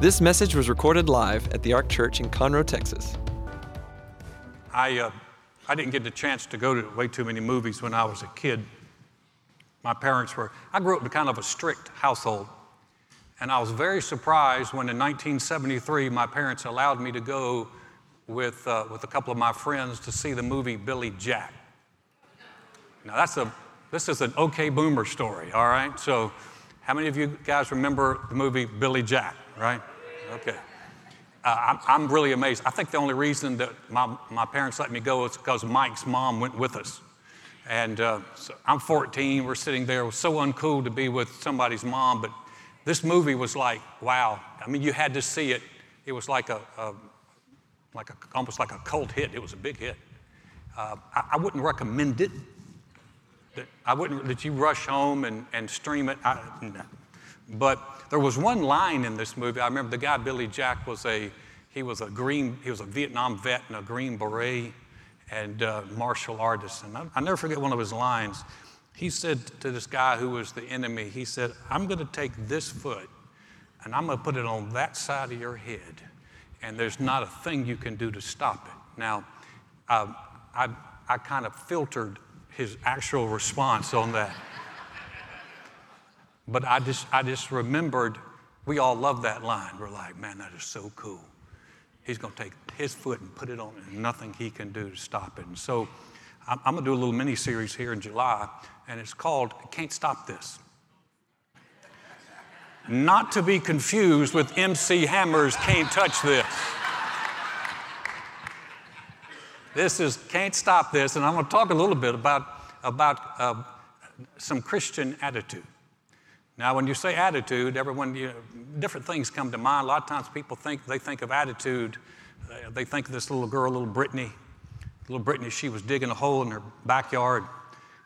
This message was recorded live at the Ark Church in Conroe, Texas. I, uh, I didn't get the chance to go to way too many movies when I was a kid. My parents were, I grew up in kind of a strict household. And I was very surprised when in 1973 my parents allowed me to go with, uh, with a couple of my friends to see the movie Billy Jack. Now, that's a, this is an OK Boomer story, all right? So, how many of you guys remember the movie Billy Jack, right? Okay. Uh, I'm, I'm, really amazed. I think the only reason that my, my parents let me go is because Mike's mom went with us. And uh, so I'm 14, we're sitting there. It was so uncool to be with somebody's mom, but this movie was like, wow. I mean, you had to see it. It was like a, a like a, almost like a cult hit. It was a big hit. Uh, I, I, wouldn't recommend it. That I wouldn't that you rush home and, and stream it. I, no. But there was one line in this movie. I remember the guy Billy Jack was a he was a green he was a Vietnam vet and a Green Beret and uh, martial artist. And I, I never forget one of his lines. He said to this guy who was the enemy, he said, "I'm going to take this foot and I'm going to put it on that side of your head." and there's not a thing you can do to stop it. Now, uh, I, I kind of filtered his actual response on that. But I just, I just remembered, we all love that line. We're like, man, that is so cool. He's going to take his foot and put it on, and nothing he can do to stop it. And so I'm, I'm going to do a little mini series here in July, and it's called Can't Stop This not to be confused with MC Hammer's Can't Touch This. This is Can't Stop This, and I'm going to talk a little bit about, about uh, some Christian attitude. Now, when you say attitude, everyone, you different things come to mind. A lot of times people think, they think of attitude, they think of this little girl, little Brittany. Little Brittany, she was digging a hole in her backyard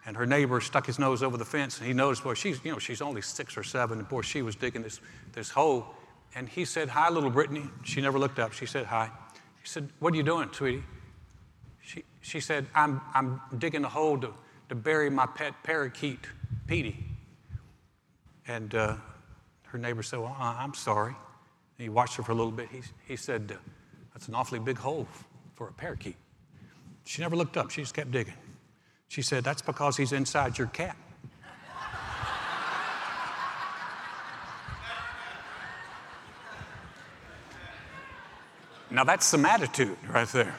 and her neighbor stuck his nose over the fence and he noticed, boy, she's, you know, she's only six or seven, and boy, she was digging this, this hole. And he said, Hi, little Brittany. She never looked up. She said, Hi. He said, What are you doing, sweetie? She, she said, I'm, I'm digging a hole to, to bury my pet parakeet, Petey. And uh, her neighbor said, Well, I'm sorry. And he watched her for a little bit. He, he said, That's an awfully big hole for a parakeet. She never looked up. She just kept digging. She said, That's because he's inside your cat. now, that's some attitude right there.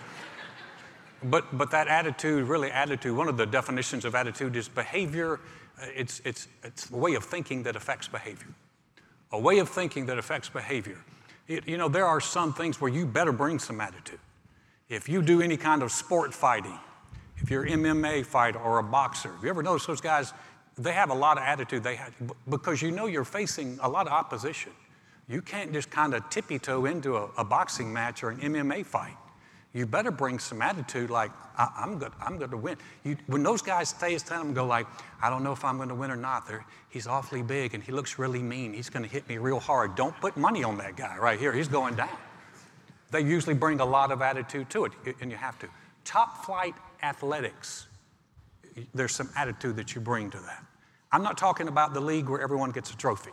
But, but that attitude, really, attitude, one of the definitions of attitude is behavior. It's, it's, it's a way of thinking that affects behavior. A way of thinking that affects behavior. It, you know, there are some things where you better bring some attitude. If you do any kind of sport fighting, if you're an MMA fighter or a boxer, have you ever noticed those guys? They have a lot of attitude. They have, because you know you're facing a lot of opposition. You can't just kind of tippy toe into a, a, boxing match or an MMA fight. You better bring some attitude like, I, am good, I'm going to win. You, when those guys stay stand and go like, I don't know if I'm going to win or not. They're, he's awfully big and he looks really mean. He's going to hit me real hard. Don't put money on that guy right here. He's going down. They usually bring a lot of attitude to it, and you have to. Top flight athletics, there's some attitude that you bring to that. I'm not talking about the league where everyone gets a trophy.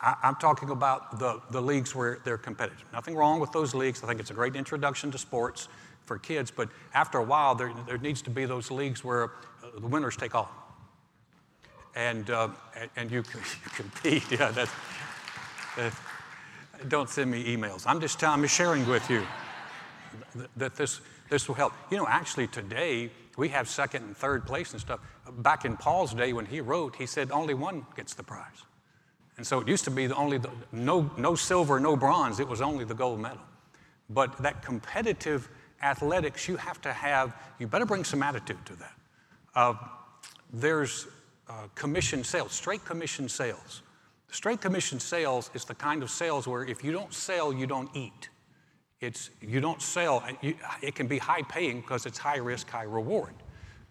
I, am talking about the, the leagues where they're competitive. Nothing wrong with those leagues. I think it's a great introduction to sports for kids, but after a while, there, there needs to be those leagues where uh, the winners take all. And, uh, and you, you compete. Yeah, that's, uh, don't send me emails. I'm just, telling, I'm sharing with you that this, this will help. You know, actually, today we have second and third place and stuff. Back in Paul's day when he wrote, he said only one gets the prize. And so it used to be the only the, no, no silver, no bronze, it was only the gold medal. But that competitive athletics, you have to have, you better bring some attitude to that. Uh, there's uh, commission sales, straight commission sales. Straight commission sales is the kind of sales where if you don't sell, you don't eat. It's, you don't sell, you, it can be high paying because it's high risk, high reward.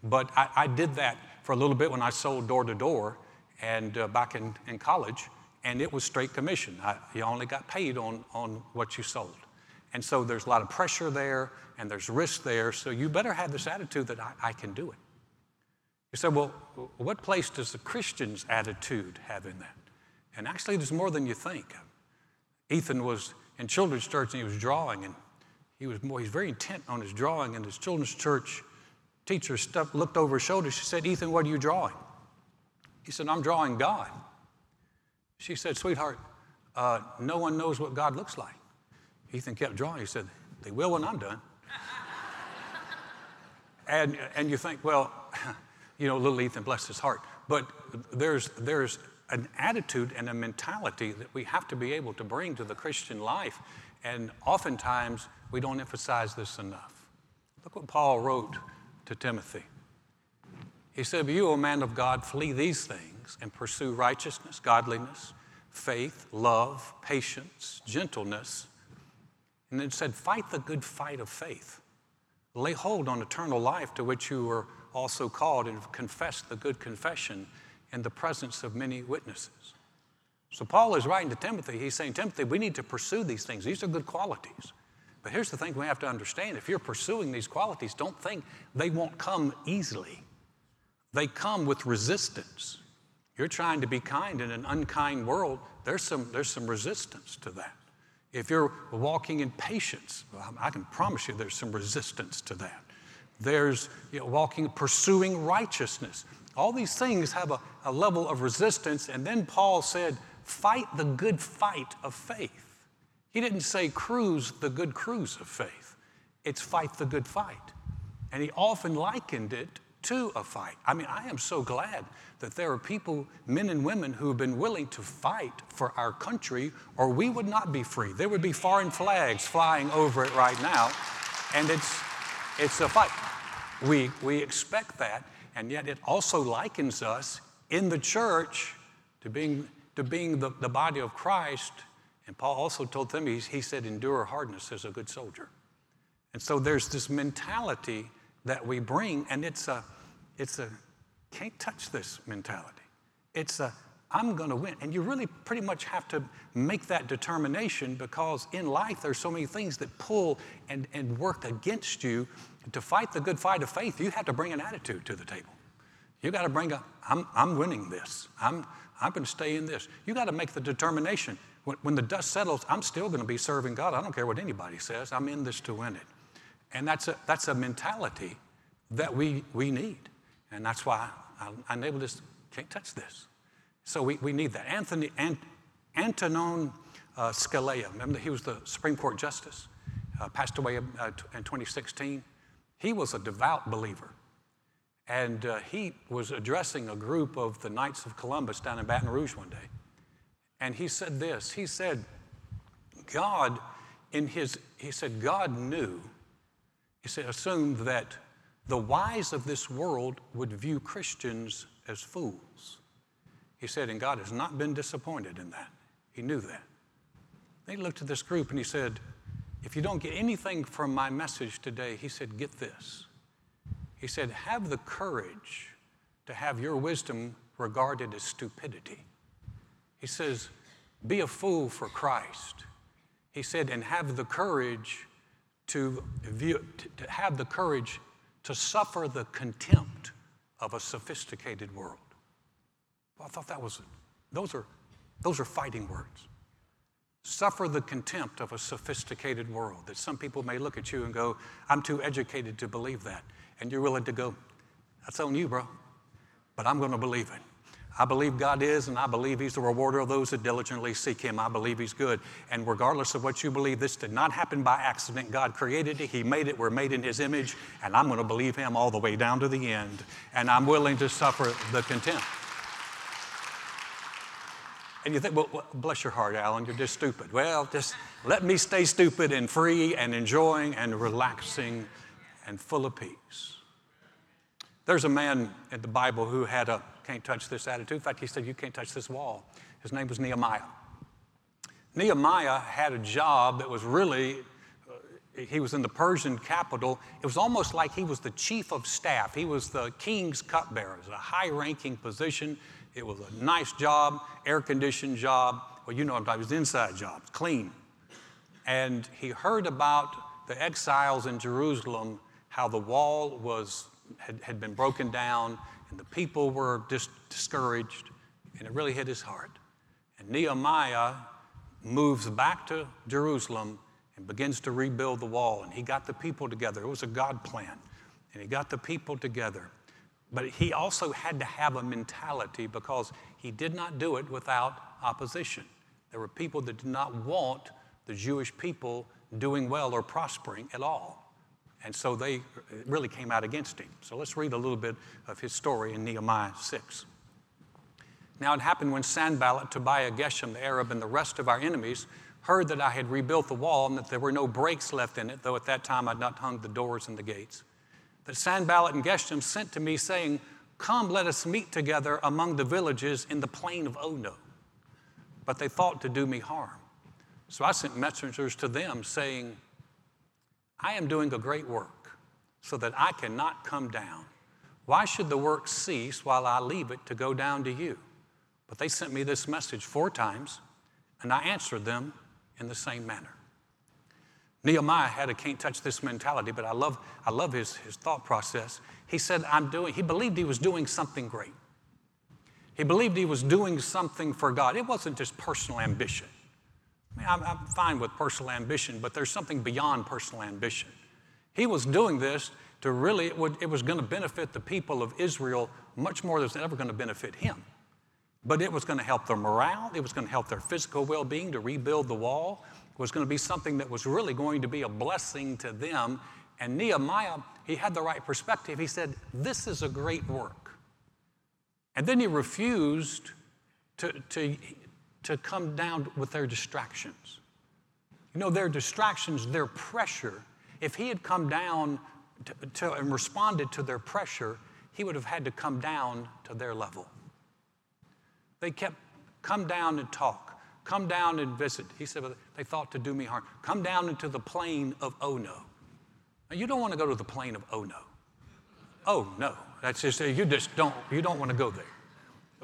But I, I, did that for a little bit when I sold door to door and uh, back in, in college, and it was straight commission. I, you only got paid on, on what you sold. And so there's a lot of pressure there and there's risk there, so you better have this attitude that I, I can do it. You say, well, what place does the Christian's attitude have in that? And actually, there's more than you think. Ethan was in children's church and he was drawing, and he was more, he's very intent on his drawing. And his children's church teacher stepped, looked over his shoulder. She said, Ethan, what are you drawing? He said, I'm drawing God. She said, Sweetheart, uh, no one knows what God looks like. Ethan kept drawing. He said, They will when I'm done. and, and you think, well, you know, little Ethan, bless his heart. But there's, there's an attitude and a mentality that we have to be able to bring to the Christian life. And oftentimes, we don't emphasize this enough. Look what Paul wrote to Timothy. He said, You, O man of God, flee these things and pursue righteousness, godliness, faith, love, patience, gentleness. And then said, Fight the good fight of faith. Lay hold on eternal life to which you were also called and confess the good confession in the presence of many witnesses. So Paul is writing to Timothy. He's saying, Timothy, we need to pursue these things. These are good qualities. But here's the thing we have to understand if you're pursuing these qualities, don't think they won't come easily. They come with resistance. You're trying to be kind in an unkind world, there's some, there's some resistance to that. If you're walking in patience, I can promise you there's some resistance to that. There's you know, walking, pursuing righteousness. All these things have a, a level of resistance. And then Paul said, fight the good fight of faith. He didn't say cruise the good cruise of faith, it's fight the good fight. And he often likened it to a fight. I mean, I am so glad that there are people, men and women, who have been willing to fight for our country, or we would not be free. There would be foreign flags flying over it right now, and it's, it's a fight. We, we expect that, and yet it also likens us in the church to being, to being the, the body of Christ. And Paul also told them, he, he said, endure hardness as a good soldier. And so there's this mentality that we bring, and it's a, it's a can't touch this mentality. It's a I'm going to win. And you really pretty much have to make that determination because in life there's so many things that pull and, and work against you. To fight the good fight of faith, you have to bring an attitude to the table. You got to bring a, I'm, I'm winning this. I'm, I'm going to stay in this. You got to make the determination. When, when the dust settles, I'm still going to be serving God. I don't care what anybody says. I'm in this to win it. And that's a, that's a mentality that we, we need. And that's why I, I able to can't touch this. So we, we need that. Anthony, Ant, Antonin uh, Scalia, remember he was the Supreme Court Justice, uh, passed away uh, in 2016. He was a devout believer. And uh, he was addressing a group of the Knights of Columbus down in Baton Rouge one day. And he said this He said, God, in his, he said, God knew, he said, assumed that the wise of this world would view Christians as fools. He said, and God has not been disappointed in that. He knew that. They looked at this group and he said, if you don't get anything from my message today, he said, get this. He said, have the courage to have your wisdom regarded as stupidity. He says, be a fool for Christ. He said, and have the courage to, view, to have the courage to suffer the contempt of a sophisticated world. Well, I thought that was, those are, those are fighting words. Suffer the contempt of a sophisticated world. That some people may look at you and go, I'm too educated to believe that. And you're willing to go, that's on you, bro. But I'm going to believe it. I believe God is, and I believe He's the rewarder of those that diligently seek Him. I believe He's good. And regardless of what you believe, this did not happen by accident. God created it, He made it, we're made in His image, and I'm going to believe Him all the way down to the end. And I'm willing to suffer the contempt. And you think, well, bless your heart, Alan, you're just stupid. Well, just let me stay stupid and free and enjoying and relaxing and full of peace. There's a man in the Bible who had a can't touch this attitude. In fact, he said, You can't touch this wall. His name was Nehemiah. Nehemiah had a job that was really, uh, he was in the Persian capital. It was almost like he was the chief of staff. He was the king's cupbearer. It was a high ranking position. It was a nice job, air conditioned job. Well, you know what I'm talking about. It was inside job, clean. And he heard about the exiles in Jerusalem, how the wall was, had, had been broken down, and the people were just discouraged, and it really hit his heart. And Nehemiah, moves back to Jerusalem and begins to rebuild the wall. And he got the people together. It was a God plan. And he got the people together. But he also had to have a mentality because he did not do it without opposition. There were people that did not want the Jewish people doing well or prospering at all. And so they uh, really came out against him. So let's read a little bit of his story in Nehemiah 6. Now it happened when Sanballat, Tobiah, Geshem, the Arab, and the rest of our enemies heard that I had rebuilt the wall and that there were no breaks left in it, though at that time I'd not hung the doors and the gates, that Sanballat and Geshem sent to me, saying, Come, let us meet together among the villages in the plain of Ono. But they thought to do me harm. So I sent messengers to them, saying, I am doing a great work, so that I cannot come down. Why should the work cease while I leave it to go down to you? But they sent me this message four times, and I answered them in the same manner. Nehemiah had a can't touch this mentality, but I love, I love his, his thought process. He said, I'm doing, he believed he was doing something great. He believed he was doing something for God. It wasn't just personal ambition. I mean, I'm, I'm fine with personal ambition, but there's something beyond personal ambition. He was doing this to really, it, would, it was going to benefit the people of Israel much more than it was ever going to benefit him. But it was going to help their morale, it was going to help their physical well being to rebuild the wall. It was going to be something that was really going to be a blessing to them. And Nehemiah, he had the right perspective. He said, This is a great work. And then he refused to, to, to come down with their distractions. You know, their distractions, their pressure, if he had come down to, to, and responded to their pressure, he would have had to come down to their level. They kept, come down and talk, come down and visit. He said, well, they thought to do me harm. Come down into the plain of Ono. Now, you don't want to go to the plain of Ono. Oh, no. That's just, you just don't, you don't want to go there.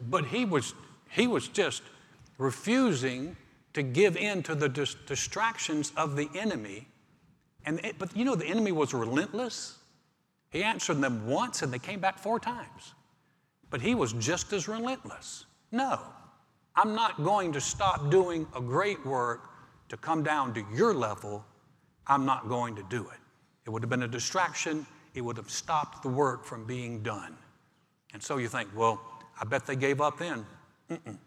But he was, he was just refusing to give in to the dis- distractions of the enemy. And it, but you know, the enemy was relentless. He answered them once and they came back four times. But he was just as relentless. No, I'm not going to stop doing a great work to come down to your level. I'm not going to do it. It would have been a distraction, it would have stopped the work from being done. And so you think, well, I bet they gave up then. Mm-mm,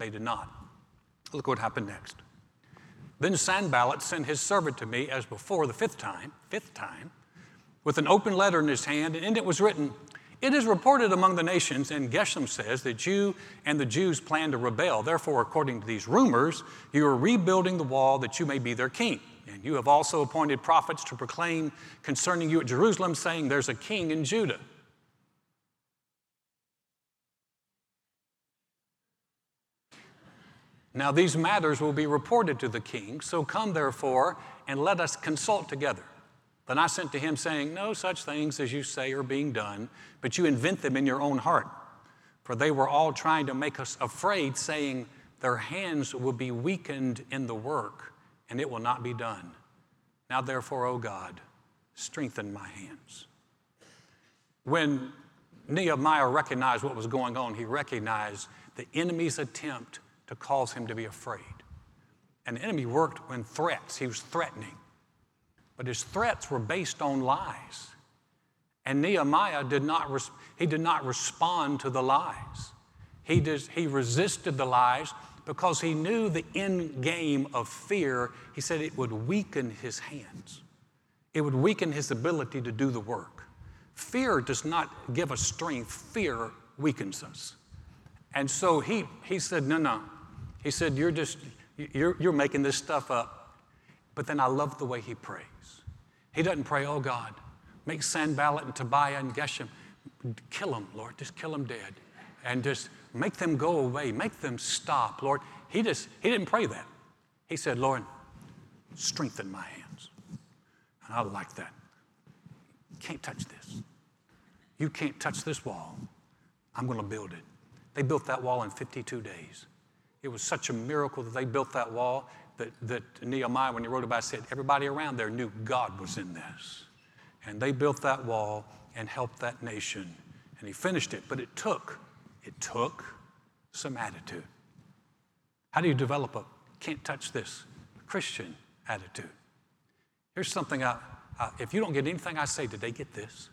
they did not. Look what happened next. Then Sanballat sent his servant to me as before the fifth time, fifth time, with an open letter in his hand, and in it was written, it is reported among the nations, and Geshem says that you and the Jews plan to rebel. Therefore, according to these rumors, you are rebuilding the wall that you may be their king. And you have also appointed prophets to proclaim concerning you at Jerusalem, saying, There's a king in Judah. Now, these matters will be reported to the king, so come therefore and let us consult together. Then I sent to him, saying, No such things as you say are being done, but you invent them in your own heart. For they were all trying to make us afraid, saying, Their hands will be weakened in the work, and it will not be done. Now, therefore, O God, strengthen my hands. When Nehemiah recognized what was going on, he recognized the enemy's attempt to cause him to be afraid. And the enemy worked when threats, he was threatening. But his threats were based on lies. And Nehemiah did not, res- he did not respond to the lies. He, did, he resisted the lies because he knew the end game of fear. He said it would weaken his hands, it would weaken his ability to do the work. Fear does not give us strength, fear weakens us. And so he, he said, No, no. He said, You're just, you're, you're making this stuff up. But then I love the way he prays. He doesn't pray, oh God, make Sanballat and Tobiah and Geshem, kill them, Lord, just kill them dead. And just make them go away, make them stop, Lord. He just, he didn't pray that. He said, Lord, strengthen my hands. And I like that. Can't touch this. You can't touch this wall. I'm going to build it. They built that wall in 52 days. It was such a miracle that they built that wall that, that Nehemiah, when he wrote about it, said everybody around there knew God was in this. And they built that wall and helped that nation. And he finished it. But it took, it took some attitude. How do you develop a can't touch this. Christian attitude. Here's something I, if you don't get anything I say today, get this.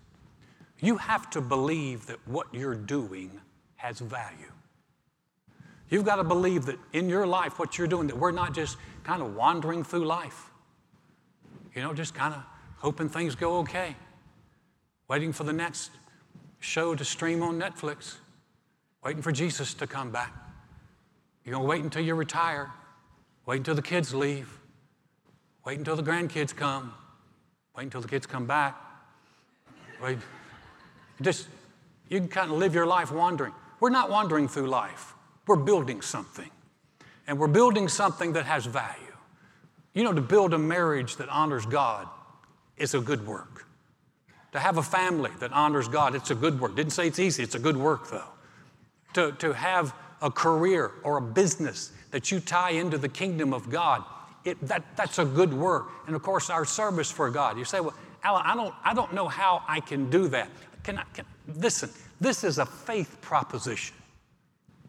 You have to believe that what you're doing has value. You've got to believe that in your life, what you're doing, that we're not just kind of wandering through life. You know, just kind of hoping things go okay, waiting for the next show to stream on Netflix, waiting for Jesus to come back. You're going to wait until you retire, wait until the kids leave, wait until the grandkids come, wait until the kids come back. Wait. Just, you can kind of live your life wandering. We're not wandering through life, we're building something. And we're building something that has value. You know, to build a marriage that honors God is a good work. To have a family that honors God, it's a good work. Didn't say it's easy, it's a good work though. To, to have a career or a business that you tie into the kingdom of God, it, that, that's a good work. And of course, our service for God. You say, well, Alan, I don't, I don't know how I can do that. Can I, can, listen, this is a faith proposition.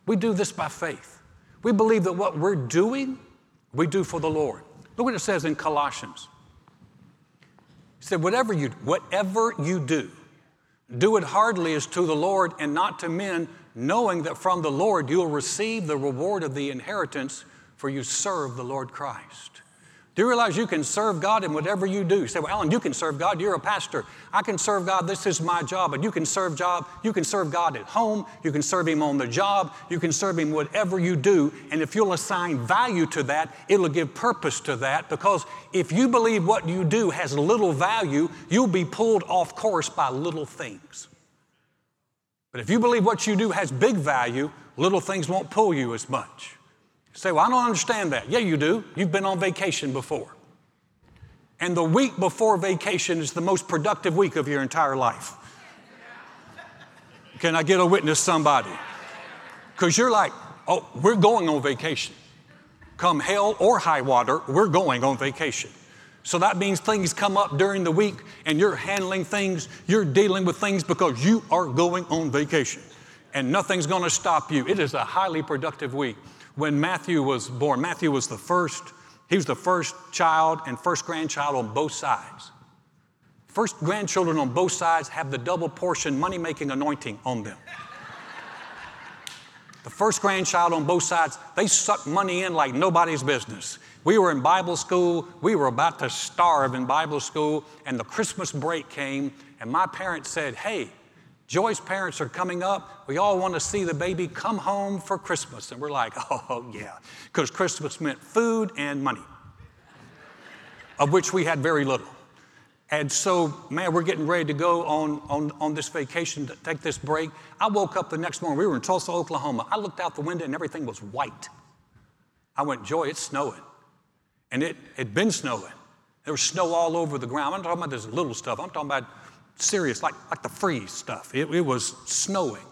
We do this by faith. We believe that what we're doing, we do for the Lord. Look what it says in Colossians. He said, whatever you, whatever you do, do it heartily as to the Lord and not to men, knowing that from the Lord you'll receive the reward of the inheritance, for you serve the Lord Christ. Do you realize you can serve God in whatever you do? You say, well, Alan, you can serve God. You're a pastor. I can serve God. This is my job. But you can serve job. You can serve God at home. You can serve Him on the job. You can serve Him whatever you do. And if you'll assign value to that, it'll give purpose to that. Because if you believe what you do has little value, you'll be pulled off course by little things. But if you believe what you do has big value, little things won't pull you as much say, Well, I don't understand that. Yeah, you do. You've been on vacation before. And the week before vacation is the most productive week of your entire life. Can I get a witness, somebody? Because you're like, Oh, we're going on vacation. Come hell or high water, we're going on vacation. So that means things come up during the week and you're handling things, you're dealing with things because you are going on vacation. And nothing's going to stop you. It is a highly productive week when Matthew was born, Matthew was the first, he was the first child and first grandchild on both sides. First grandchildren on both sides have the double portion money making anointing on them. The first grandchild on both sides, they suck money in like nobody's business. We were in Bible school, we were about to starve in Bible school, and the Christmas break came, and my parents said, Hey, Joy's parents are coming up. We all want to see the baby come home for Christmas. And we're like, oh, yeah, because Christmas meant food and money, of which we had very little. And so, man, we're getting ready to go on, on, on this vacation to take this break. I woke up the next morning. We were in Tulsa, Oklahoma. I looked out the window and everything was white. I went, Joy, it's snowing. And it had been snowing. There was snow all over the ground. I'm talking about this little stuff. I'm talking about serious, like, like the freeze stuff. It, it was snowing.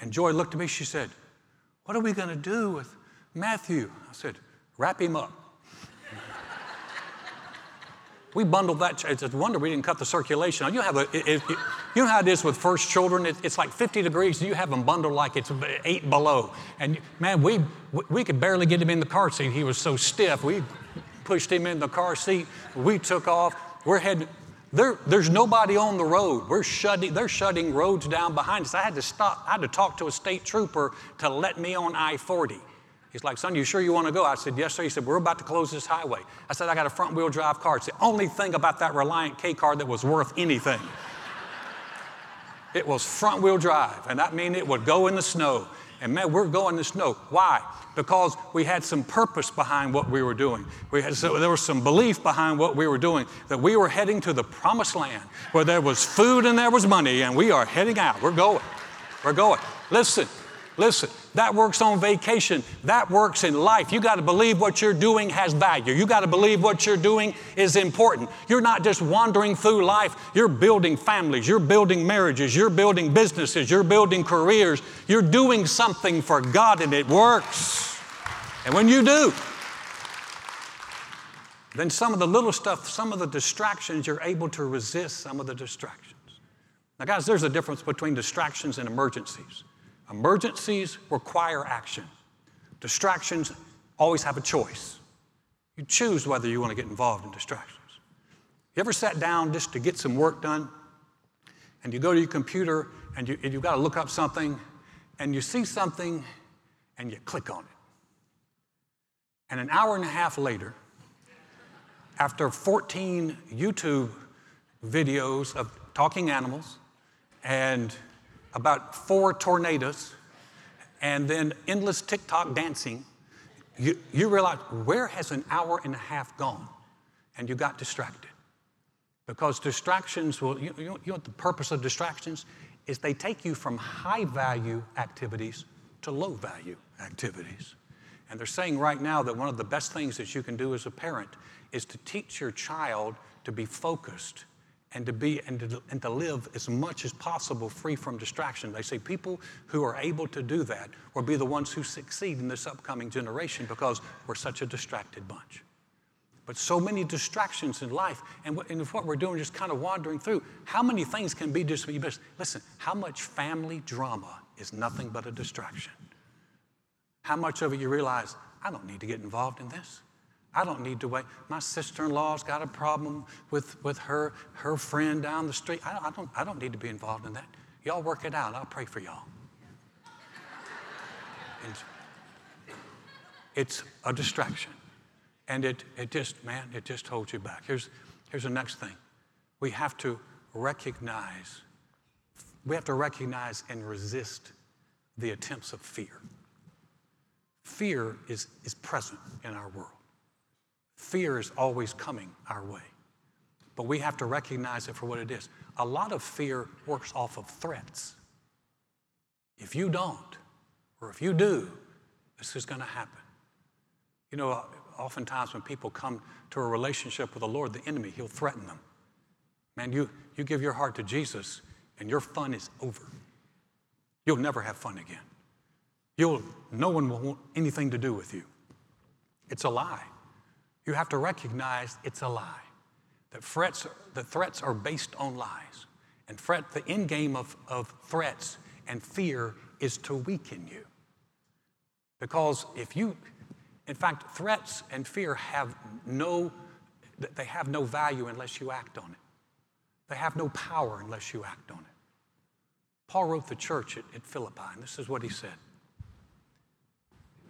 And Joy looked at me, she said, What are we going to do with Matthew? I said, Wrap him up. we bundled that. It's a wonder we didn't cut the circulation. You have a, it, it, you know how it is with first children. It, it's like 50 degrees. You have them bundled like it's eight below. And man, we we could barely get him in the car seat. He was so stiff. We pushed him in the car seat. We took off. We're heading. There, there's nobody on the road. We're shutting, they're shutting roads down behind us. I had to stop, I had to talk to a state trooper to let me on I 40. He's like, son, you sure you want to go? I said, yes, sir. He said, we're about to close this highway. I said, I got a front wheel drive car. It's the only thing about that Reliant K car that was worth anything. It was front wheel drive, and that meant it would go in the snow. And man, we're going to snow. Why? Because we had some purpose behind what we were doing. We had, so there was some belief behind what we were doing that we were heading to the promised land where there was food and there was money, and we are heading out. We're going. We're going. Listen, Listen, that works on vacation. That works in life. You got to believe what you're doing has value. You got to believe what you're doing is important. You're not just wandering through life, you're building families, you're building marriages, you're building businesses, you're building careers. You're doing something for God and it works. And when you do, then some of the little stuff, some of the distractions, you're able to resist some of the distractions. Now, guys, there's a difference between distractions and emergencies. Emergencies require action. Distractions always have a choice. You choose whether you want to get involved in distractions. You ever sat down just to get some work done and you go to your computer and, you, and you've got to look up something and you see something and you click on it. And an hour and a half later, after 14 YouTube videos of talking animals and about four tornadoes and then endless TikTok dancing, you, you realize where has an hour and a half gone? And you got distracted. Because distractions will, you, you, know, the purpose of distractions is they take you from high value activities to low value activities. And they're saying right now that one of the best things that you can do as a parent is to teach your child to be focused and to be and to, and to live as much as possible free from distraction. They say people who are able to do that will be the ones who succeed in this upcoming generation because we're such a distracted bunch. But so many distractions in life, and, what, and if what we're doing just kind of wandering through, how many things can be just listen, how much family drama is nothing but a distraction? How much of it you realize, I don't need to get involved in this. I don't need to wait. My sister-in-law's got a problem with, with her, her friend down the street. I, I, don't, I don't need to be involved in that. Y'all work it out. I'll pray for y'all. And it's a distraction. And it, it just, man, it just holds you back. Here's, here's the next thing. We have to recognize, we have to recognize and resist the attempts of fear. Fear is, is present in our world. Fear is always coming our way. But we have to recognize it for what it is. A lot of fear works off of threats. If you don't, or if you do, this is going to happen. You know, oftentimes when people come to a relationship with the Lord, the enemy, he'll threaten them. Man, you, you give your heart to Jesus, and your fun is over. You'll never have fun again. You'll, no one will want anything to do with you. It's a lie. You have to recognize it's a lie. That threats, the threats are based on lies. And threat, the end game of, of threats and fear is to weaken you. Because if you, in fact, threats and fear have no, they have no value unless you act on it. They have no power unless you act on it. Paul wrote the church at, at Philippi, and this is what he said.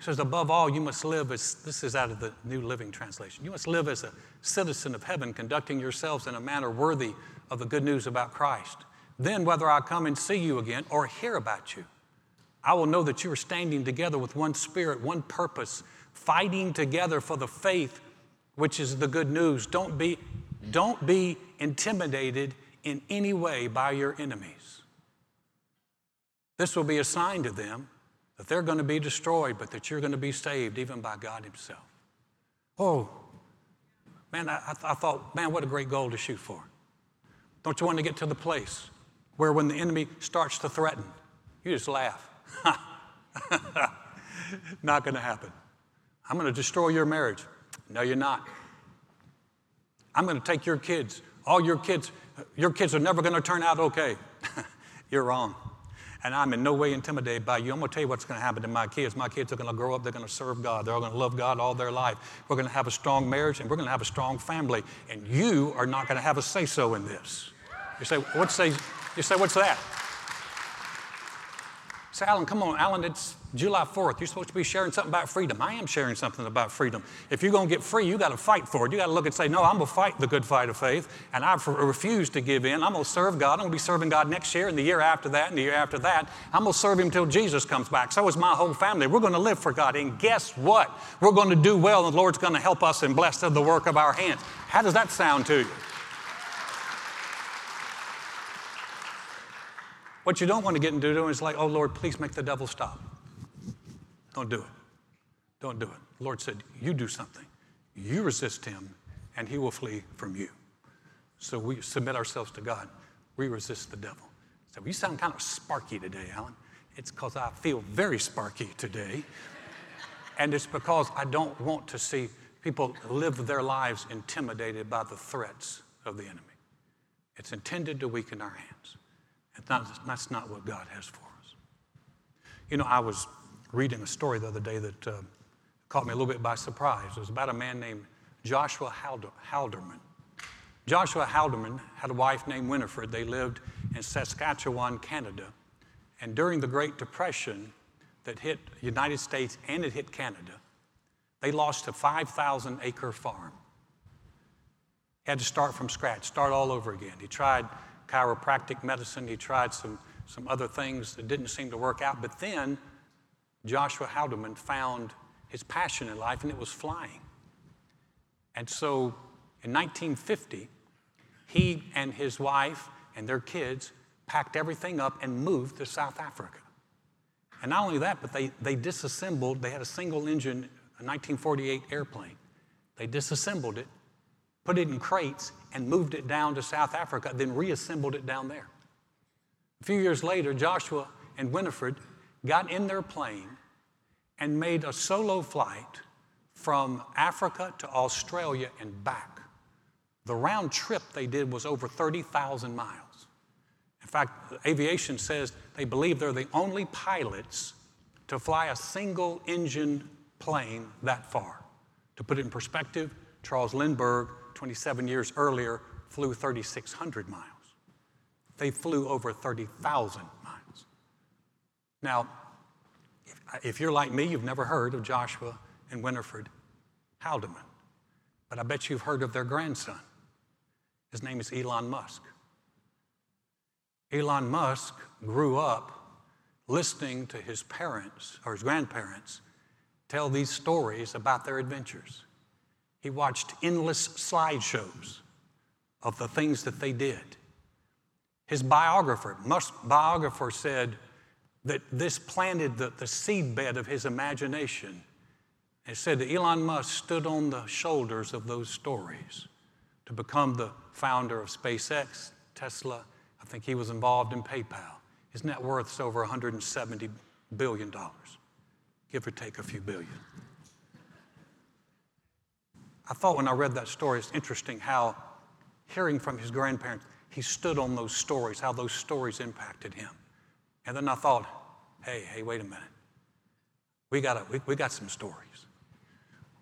Says, above all, you must live as, this is out of the New Living Translation, you must live as a citizen of heaven, conducting yourselves in a manner worthy of the good news about Christ. Then, whether I come and see you again or hear about you, I will know that you are standing together with one spirit, one purpose, fighting together for the faith, which is the good news. Don't be, don't be intimidated in any way by your enemies. This will be a sign to them that they're going to be destroyed, but that you're going to be saved even by God Himself. Oh, man, I, I, thought, man, what a great goal to shoot for. Don't you want to get to the place where when the enemy starts to threaten, you just laugh? Not going to happen. I'm going to destroy your marriage. No, you're not. I'm going to take your kids. All your kids, your kids are never going to turn out okay. you're wrong and I'm in no way intimidated by you. I'm going to tell you what's going to happen to my kids. My kids are going to grow up, they're going to serve God, they're all going to love God all their life. We're going to have a strong marriage, and we're going to have a strong family, and you are not going to have a say so in this. You say, what's, say, you say, what's that? Say, Alan, come on, Alan, it's July 4th. You're supposed to be sharing something about freedom. I am sharing something about freedom. If you're going to get free, you got to fight for it. You got to look and say, no, I'm going to fight the good fight of faith, and I refuse to give in. I'm going to serve God. I'm going to be serving God next year and the year after that and the year after that. I'm going to serve Him until Jesus comes back. So is my whole family. We're going to live for God. And guess what? We're going to do well, and the Lord's going to help us and bless the work of our hands. How does that sound to you? What you don't want to get into doing is like, oh Lord, please make the devil stop. Don't do it. Don't do it. The Lord said, you do something. You resist him, and he will flee from you. So we submit ourselves to God. We resist the devil. So you sound kind of sparky today, Alan. It's because I feel very sparky today. and it's because I don't want to see people live their lives intimidated by the threats of the enemy. It's intended to weaken our hands. That's not what God has for us. You know, I was reading a story the other day that uh, caught me a little bit by surprise. It was about a man named Joshua Haldeman. Joshua Haldeman had a wife named Winifred. They lived in Saskatchewan, Canada. And during the Great Depression that hit the United States and it hit Canada, they lost a 5,000 acre farm. He had to start from scratch, start all over again. He tried chiropractic medicine, he tried some, some other things that didn't seem to work out. But then Joshua Haldeman found his passion in life, and it was flying. And so in 1950, he and his wife and their kids packed everything up and moved to South Africa. And not only that, but they, they disassembled, they had a single engine, a 1948 airplane. They disassembled it, put it in crates, and moved it down to South Africa, then reassembled it down there. A few years later, Joshua and Winifred got in their plane and made a solo flight from Africa to Australia and back. The round trip they did was over 30,000 miles. In fact, aviation says they believe they're the only pilots to fly a single engine plane that far. To put it in perspective, Charles Lindbergh, 27 years earlier, flew 3,600 miles. They flew over 30,000 miles. Now, if, if you're like me, you've never heard of Joshua and Winifred Haldeman, but I bet you've heard of their grandson. His name is Elon Musk. Elon Musk grew up listening to his parents or his grandparents tell these stories about their adventures. He watched endless slideshows of the things that they did. His biographer, biographer said that this planted the, the seed bed of his imagination. It said that Elon Musk stood on the shoulders of those stories to become the founder of SpaceX, Tesla, I think he was involved in PayPal. His net worth is over $170 billion, give or take a few billion. I thought when I read that story, it's interesting how hearing from his grandparents, he stood on those stories, how those stories impacted him. And then I thought, hey, hey, wait a minute. We got, a, we, we got some stories.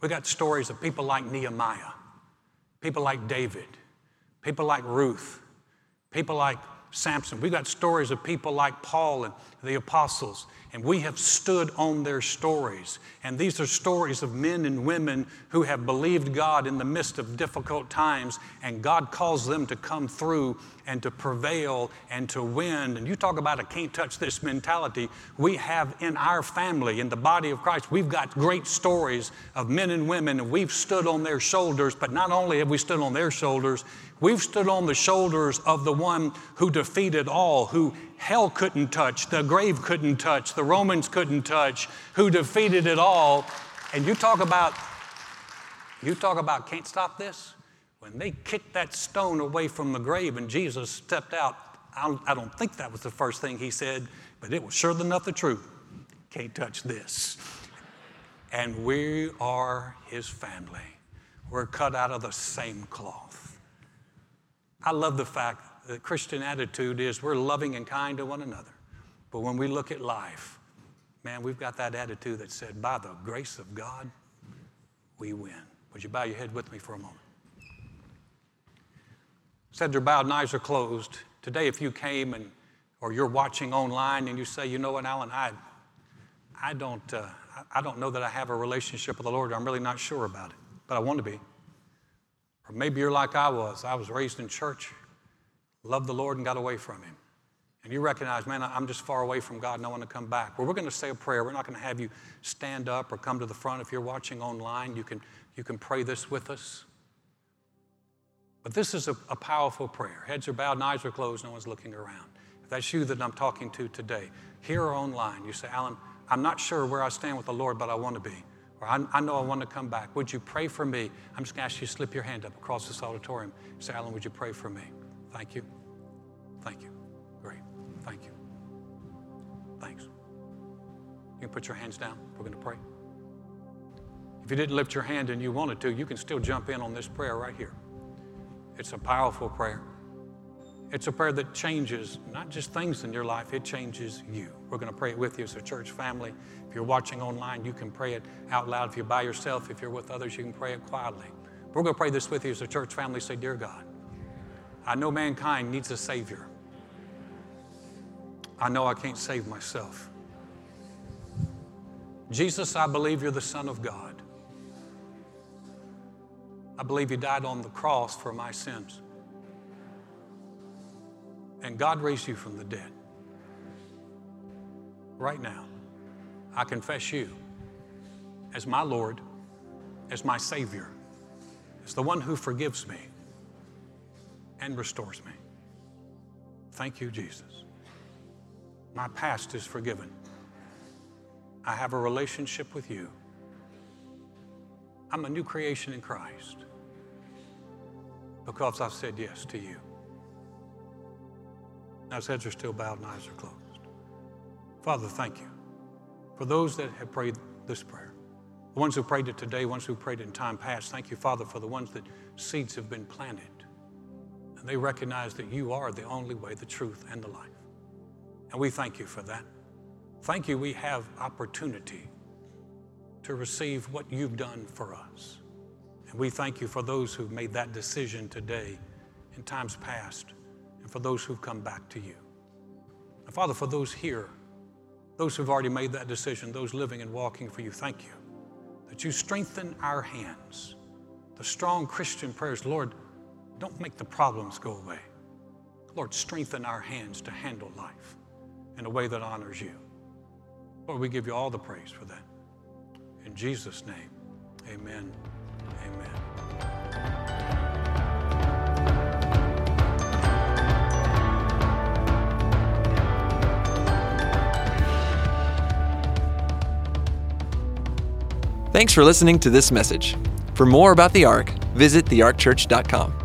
We got stories of people like Nehemiah, people like David, people like Ruth, people like Samson. We've got stories of people like Paul and the apostles, and we have stood on their stories. And these are stories of men and women who have believed God in the midst of difficult times, and God calls them to come through and to prevail and to win. And you talk about a can't touch this mentality. We have in our family, in the body of Christ, we've got great stories of men and women, and we've stood on their shoulders. But not only have we stood on their shoulders, we've stood on the shoulders of the one who defeated all, who hell couldn't touch, the grave couldn't touch, the Romans couldn't touch, who defeated it all. And you talk about, you talk about can't stop this. When they kicked that stone away from the grave and Jesus stepped out, I don't think that was the first thing he said, but it was sure enough the truth. Can't touch this. And we are his family. We're cut out of the same cloth. I love the fact the Christian attitude is we're loving and kind to one another. But when we look at life, man, we've got that attitude that said, by the grace of God, we win. Would you bow your head with me for a moment? Said their bowed and eyes are closed. Today, if you came and or you're watching online and you say, you know what, Alan, I, I don't, uh, I don't know that I have a relationship with the Lord. I'm really not sure about it, but I want to be. Or maybe you're like I was. I was raised in church loved the Lord and got away from Him. And you recognize, man, I'm just far away from God and I want to come back. Well, we're going to say a prayer. We're not going to have you stand up or come to the front. If you're watching online, you can, you can pray this with us. But this is a, a powerful prayer. Heads are bowed and eyes are closed, no one's looking around. If that's you that I'm talking to today, here or online, you say, Alan, I'm not sure where I stand with the Lord, but I want to be. Or I, I know I want to come back. Would you pray for me? I'm just going to ask you to slip your hand up across this auditorium. Say, Alan, would you pray for me? Thank you. Thank you. Great. Thank you. Thanks. You can put your hands down. We're going to pray. If you didn't lift your hand and you wanted to, you can still jump in on this prayer right here. It's a powerful prayer. It's a prayer that changes not just things in your life, it changes you. We're going to pray it with you as a church family. If you're watching online, you can pray it out loud. If you're by yourself, if you're with others, you can pray it quietly. We're going to pray this with you as a church family. Say, Dear God, I know mankind needs a Savior. I know I can't save myself. Jesus, I believe you're the Son of God. I believe you died on the cross for my sins. And God raised you from the dead. Right now, I confess you as my Lord, as my Savior, as the one who forgives me and restores me. Thank you, Jesus. My past is forgiven. I have a relationship with you. I'm a new creation in Christ because I've said yes to you. Now, his heads are still bowed and eyes are closed. Father, thank you for those that have prayed this prayer. The ones who prayed it today, ones who prayed it in time past. Thank you, Father, for the ones that seeds have been planted. And they recognize that you are the only way, the truth, and the life. And we thank you for that. Thank you, we have opportunity to receive what you've done for us. And we thank you for those who've made that decision today in times past and for those who've come back to you. And Father, for those here, those who've already made that decision, those living and walking for you, thank you that you strengthen our hands. The strong Christian prayers, Lord, don't make the problems go away. Lord, strengthen our hands to handle life in a way that honors you. Lord, we give you all the praise for that. In Jesus' name, amen. Amen. Thanks for listening to this message. For more about the Ark, visit thearkchurch.com.